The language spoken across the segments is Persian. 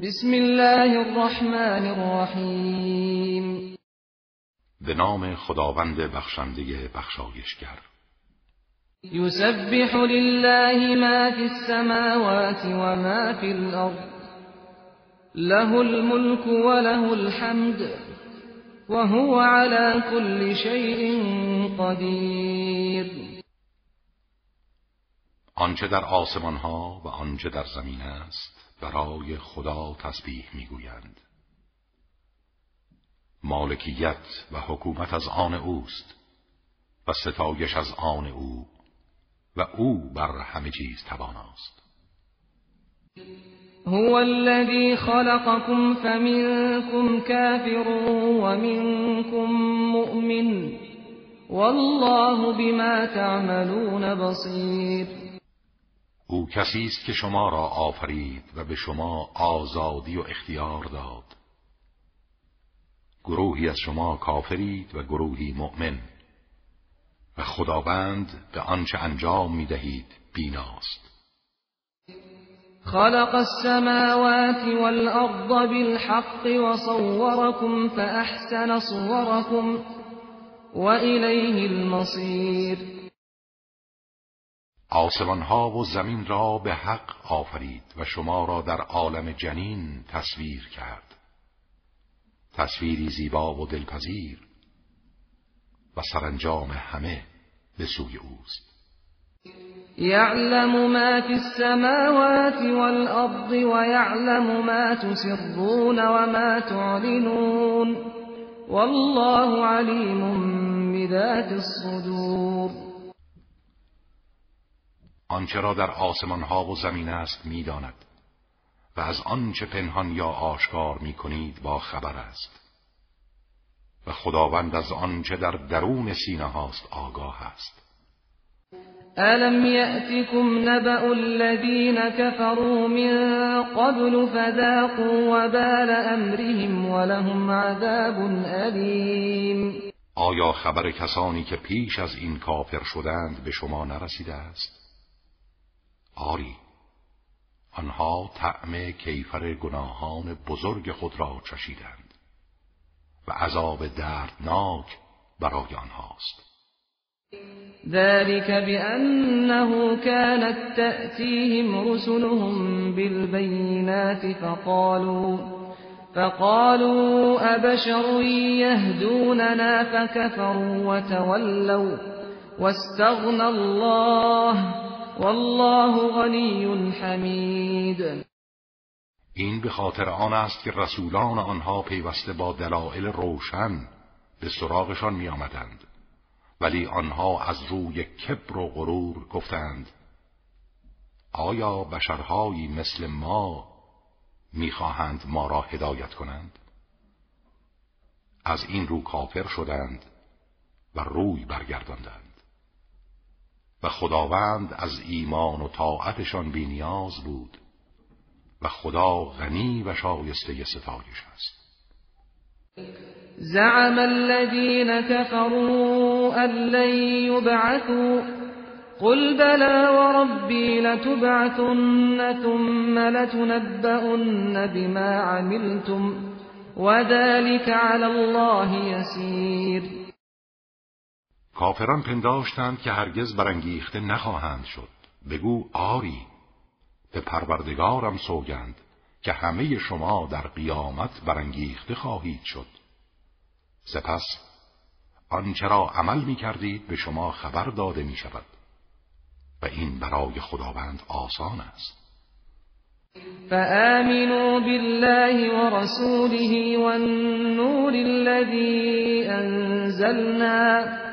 بسم الله الرحمن الرحیم به نام خداوند بخشنده بخشایشگر. یسبح لله ما فی السماوات و ما فی الارض. له الملك وله الحمد وهو على كل شيء قدیر. آنچه در آسمان ها و آنچه در زمین است برای خدا تسبیح می‌گویند. مالکیت و حکومت از آن اوست و ستایش از آن او و او بر همه چیز تواناست. هو الذي خلقكم فمنكم كافر ومنكم مؤمن والله بما تعملون بصير او کسی است که شما را آفرید و به شما آزادی و اختیار داد. گروهی از شما کافرید و گروهی مؤمن. و خداوند به آنچه انجام می دهید بیناست. خلق السماوات والأرض بالحق وصوركم فأحسن صوركم وإليه المصير آسمان ها و زمین را به حق آفرید و شما را در عالم جنین تصویر کرد. تصویری زیبا و دلپذیر و سرانجام همه به سوی اوست. یعلم ما فی السماوات والارض یعلم ما تسرون ما تعلنون. والله علیم بذات الصدور. آنچه را در آسمان ها و زمین است می‌داند و از آنچه پنهان یا آشکار می کنید با خبر است. و خداوند از آنچه در درون سینه هاست آگاه است. الم یأتکم نبأ الذین كفروا من قبل فذاقوا وبال امرهم ولهم عذاب علیم آیا خبر کسانی که پیش از این کافر شدند به شما نرسیده است؟ آری. آنها طعم کیفر گناهان بزرگ خود را چشیدند و عذاب دردناک برای آنهاست. ذلك بأنه كانت تأتيهم رسلهم بالبينات فقالوا فقالوا أبشر يهدوننا فكفروا وتولوا واستغنى الله والله غنی حمید این به خاطر آن است که رسولان آنها پیوسته با دلایل روشن به سراغشان می آمدند ولی آنها از روی کبر و غرور گفتند آیا بشرهایی مثل ما می‌خواهند ما را هدایت کنند؟ از این رو کافر شدند و روی برگرداندند. و خداوند از ایمان و طاعتشان بینیاز بود و خدا غنی و شایسته ستایش است. زعم الذين كفروا أن لن يبعثوا قل بلى وربي لتبعثن ثم لتنبؤن بما عملتم وذلك على الله يسير. کافران پنداشتند که هرگز برانگیخته نخواهند شد. بگو آری. به پروردگارم سوگند که همه شما در قیامت برانگیخته خواهید شد. سپس آنچه را عمل می کردید به شما خبر داده می شود. و این برای خداوند آسان است. فآمنوا بالله ورسوله والنور الذي أنزلنا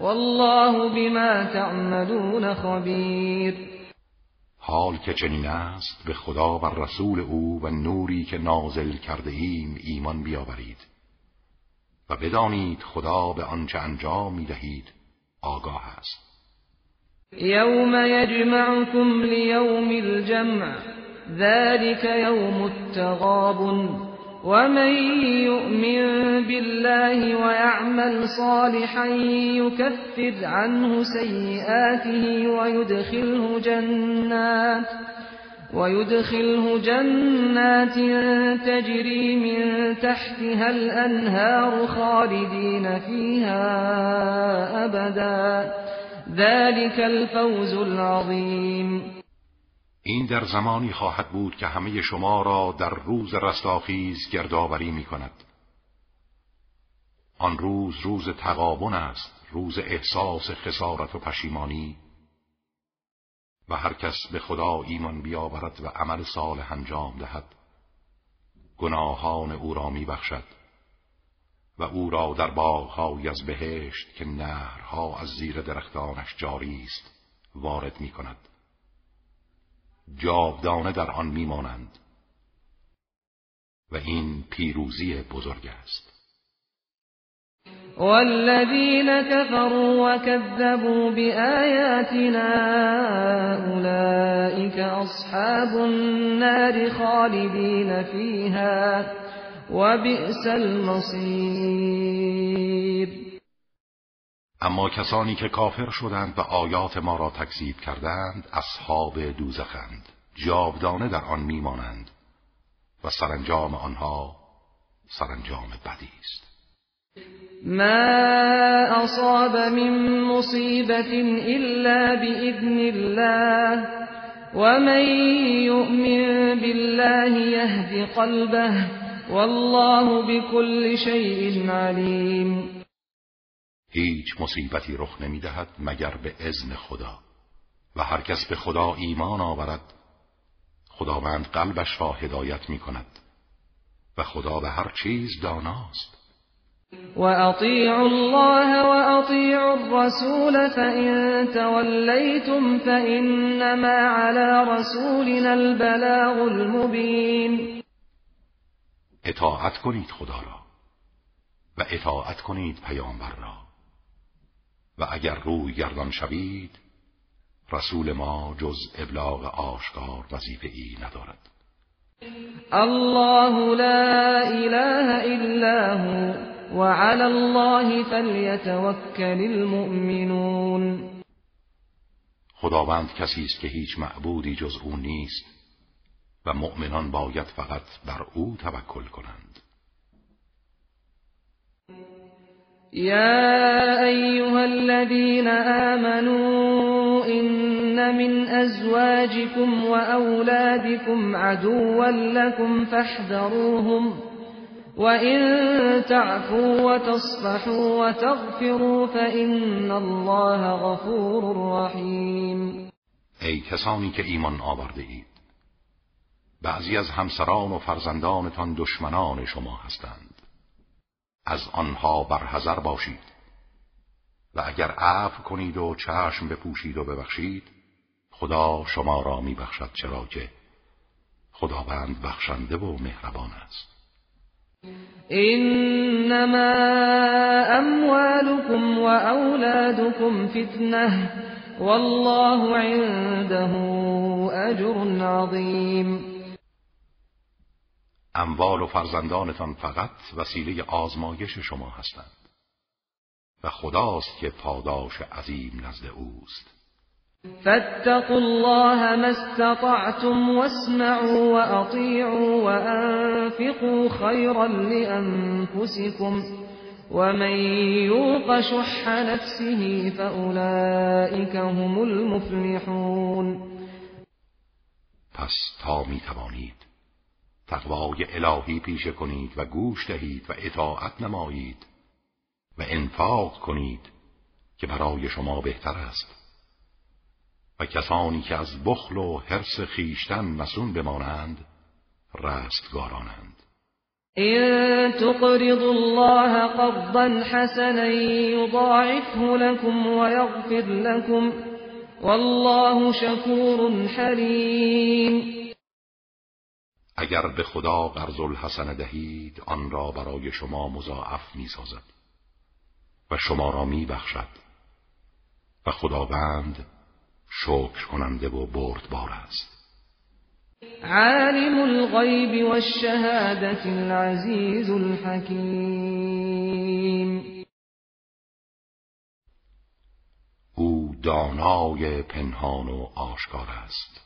والله بما تعملون خبیر حال که چنین است به خدا و رسول او و نوری که نازل کرده ایم ایمان بیاورید و بدانید خدا به آنچه انجام می دهید آگاه است. یوم یجمعکم لیوم الجمع ذلك یوم التغابن. ومن يؤمن بالله ويعمل صالحا يكفر عنه سيئاته ويدخله جنات ويدخله جنات تجري من تحتها الأنهار خالدين فيها أبدا ذلك الفوز العظیم این در زمانی خواهد بود که همه شما را در روز رستاخیز گردآوری می کند. آن روز روز تقابن است روز احساس خسارت و پشیمانی. و هر کس به خدا ایمان بیاورد و عمل صالح انجام دهد. گناهان او را می بخشد و او را در باغهایی از بهشت که نهرها از زیر درختانش جاری است وارد می کند جاودانه در آن میمانند. و این پیروزی بزرگ است. والذين كفروا وكذبوا بآياتنا أولئك أصحاب النار خالدين فيها وبئس المصير اما کسانی که کافر شدند و آیات ما را تکذیب کردند اصحاب دوزخند جاودانه در آن میمانند و سرانجام آنها سرانجام بدی است. ما أصاب من مصيبة إلا بإذن الله ومن يؤمن بالله يهد قلبه والله بكل شيء عليم هیچ مصیبتی رخ نمی دهد مگر به اذن خدا. و هر کس به خدا ایمان آورد خداوند قلبش را هدایت می کند و خدا به هر چیز داناست. وأطيعوا الله وأطيعوا الرسول فإن توليتم فإنما على رسولنا البلاغ المبين اطاعت کنید خدا را و اطاعت کنید پیامبر را. و اگر روی گردان شوید رسول ما جز ابلاغ آشکار وظیفه ای ندارد. الله لا اله الا هو وعلى الله فلیتوکل المؤمنون. خداوند کسی است که هیچ معبودی جز او نیست و مؤمنان باید فقط بر او توکل کنند. یا ایها الذين آمنوا إن من أزواجكم وأولادكم عدوا لكم فاحذروهم وَإِن تعفوا وتصفحوا وتغفروا فإن الله غفور رحیم ای کسانی که ایمان آورده اید بعضی از همسران و فرزندانتان دشمنان شما هستند. از آنها برحذر باشید. و اگر عفو کنید و چشم بپوشید و ببخشید خدا شما را میبخشد چرا که خداوند بخشنده و مهربان است. انما اموالكم واولادكم فتنه والله عنده اجر عظیم. اموال و فرزندانتان فقط وسیله آزمایش شما هستند. و خداست که پاداش عظیم نزد اوست. فاتقوا الله ما استطعتم واسمعوا وأطيعوا وأنفقوا خيرا لأنفسكم ومن يوق شح نفسه فأولئك هم المفلحون. پس تا می توانید تقوای الهی پیشه کنید و گوش دهید و اطاعت نمایید و انفاق کنید که برای شما بهتر است. و کسانی که از بخل و حرس خیشتن مسون بمانند رستگارانند. این تقرض الله قرضا حسنا یضاعفه لكم ويغفر لكم والله شکور حلیم اگر به خدا قرض الحسن دهید آن را برای شما مضاعف می سازد و شما را می بخشد و خداوند شکر کننده و بردبار است. عالم الغیب والشهادة العزیز الحکیم. او دانای پنهان و آشکار است.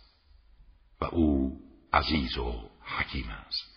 و او عزیز و حکیم است.